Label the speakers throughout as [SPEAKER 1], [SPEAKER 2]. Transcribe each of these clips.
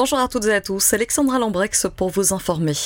[SPEAKER 1] Bonjour à toutes et à tous, Alexandra Lambrex pour vous informer.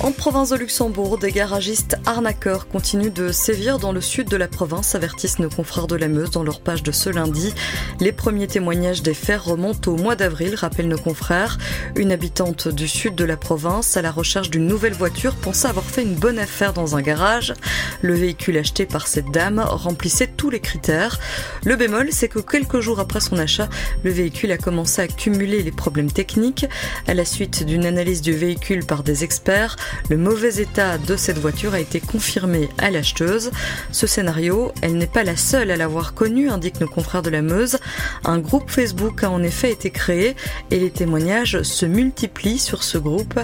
[SPEAKER 1] En province de Luxembourg, des garagistes arnaqueurs continuent de sévir dans le sud de la province, avertissent nos confrères de la Meuse dans leur page de ce lundi. Les premiers témoignages des faits remontent au mois d'avril, rappellent nos confrères. Une habitante du sud de la province, à la recherche d'une nouvelle voiture, pensait avoir fait une bonne affaire dans un garage. Le véhicule acheté par cette dame remplissait tous les critères. Le bémol, c'est que quelques jours après son achat, le véhicule a commencé à cumuler les problèmes techniques. À la suite d'une analyse du véhicule par des experts, le mauvais état de cette voiture a été confirmé à l'acheteuse. Ce scénario, elle n'est pas la seule à l'avoir connu, indiquent nos confrères de la Meuse. Un groupe Facebook a en effet été créé et les témoignages se multiplient sur ce groupe.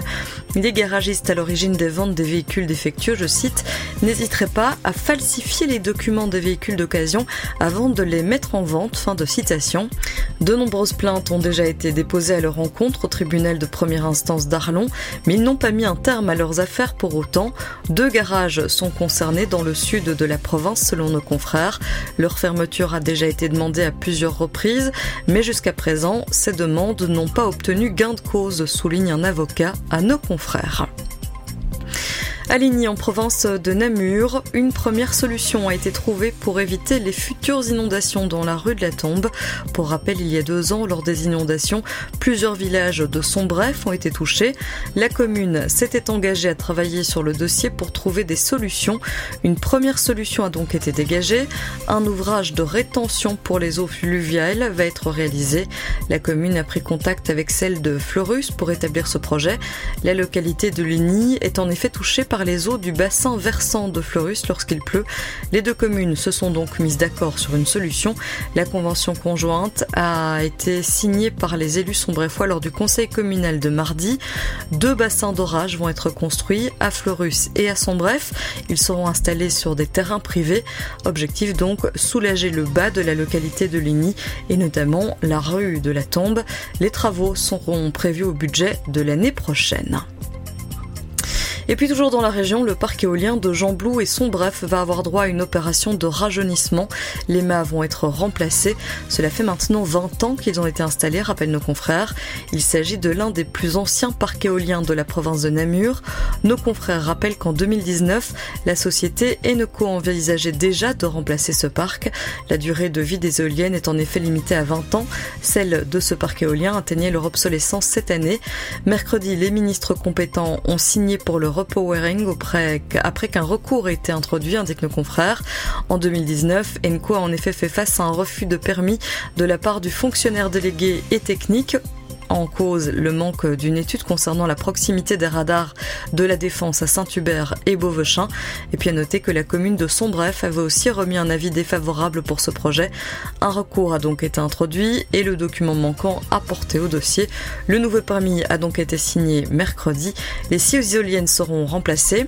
[SPEAKER 1] Les garagistes à l'origine des ventes des véhicules défectueux, je cite, n'hésiteraient pas à falsifier les documents des véhicules d'occasion avant de les mettre en vente. Fin de citation. De nombreuses plaintes ont déjà été déposées à leur encontre au tribunal de première instance d'Arlon, mais ils n'ont pas mis un terme à leurs affaires pour autant. Deux garages sont concernés dans le sud de la province selon nos confrères. Leur fermeture a déjà été demandée à plusieurs reprises, mais jusqu'à présent, ces demandes n'ont pas obtenu gain de cause, souligne un avocat à nos confrères. À Ligny, en province de Namur, une première solution a été trouvée pour éviter les futures inondations dans la rue de la Tombe. Pour rappel, il y a deux ans, lors des inondations, plusieurs villages de Sombref ont été touchés. La commune s'était engagée à travailler sur le dossier pour trouver des solutions. Une première solution a donc été dégagée. Un ouvrage de rétention pour les eaux fluviales va être réalisé. La commune a pris contact avec celle de Fleurus pour établir ce projet. La localité de Ligny est en effet touchée par les eaux du bassin versant de Fleurus lorsqu'il pleut. Les deux communes se sont donc mises d'accord sur une solution. La convention conjointe a été signée par les élus sombrefois lors du conseil communal de mardi. Deux bassins d'orage vont être construits à Fleurus et à Sombref. Ils seront installés sur des terrains privés. Objectif donc soulager le bas de la localité de Ligny et notamment la rue de la Tombe. Les travaux seront prévus au budget de l'année prochaine. Et puis toujours dans la région, le parc éolien de Jean Blou et son bref va avoir droit à une opération de rajeunissement. Les mâts vont être remplacés. Cela fait maintenant 20 ans qu'ils ont été installés, rappellent nos confrères. Il s'agit de l'un des plus anciens parcs éoliens de la province de Namur. Nos confrères rappellent qu'en 2019, la société Eneco envisageait déjà de remplacer ce parc. La durée de vie des éoliennes est en effet limitée à 20 ans. Celle de ce parc éolien atteignait leur obsolescence cette année. Mercredi, les ministres compétents ont signé pour le repowering après qu'un recours ait été introduit, indique nos confrères. En 2019, ENCO a en effet fait face à un refus de permis de la part du fonctionnaire délégué et technique en cause le manque d'une étude concernant la proximité des radars de la Défense à Saint-Hubert et Beauvechin. Et puis à noter que la commune de Sombref avait aussi remis un avis défavorable pour ce projet. Un recours a donc été introduit et le document manquant apporté au dossier. Le nouveau permis a donc été signé mercredi. Les six éoliennes seront remplacées.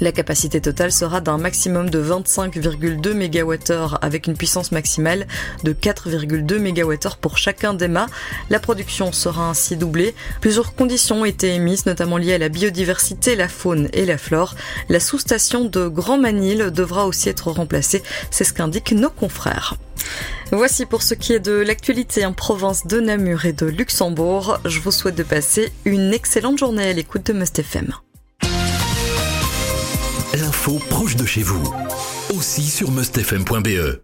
[SPEAKER 1] La capacité totale sera d'un maximum de 25,2 MWh avec une puissance maximale de 4,2 MWh pour chacun des mâts. La production sera ainsi doublée. Plusieurs conditions ont été émises, notamment liées à la biodiversité, la faune et la flore. La sous-station de Grand Manil devra aussi être remplacée. C'est ce qu'indiquent nos confrères. Voici pour ce qui est de l'actualité en province de Namur et de Luxembourg. Je vous souhaite de passer une excellente journée à l'écoute de Must FM
[SPEAKER 2] proche de chez vous. Aussi sur mustfm.be.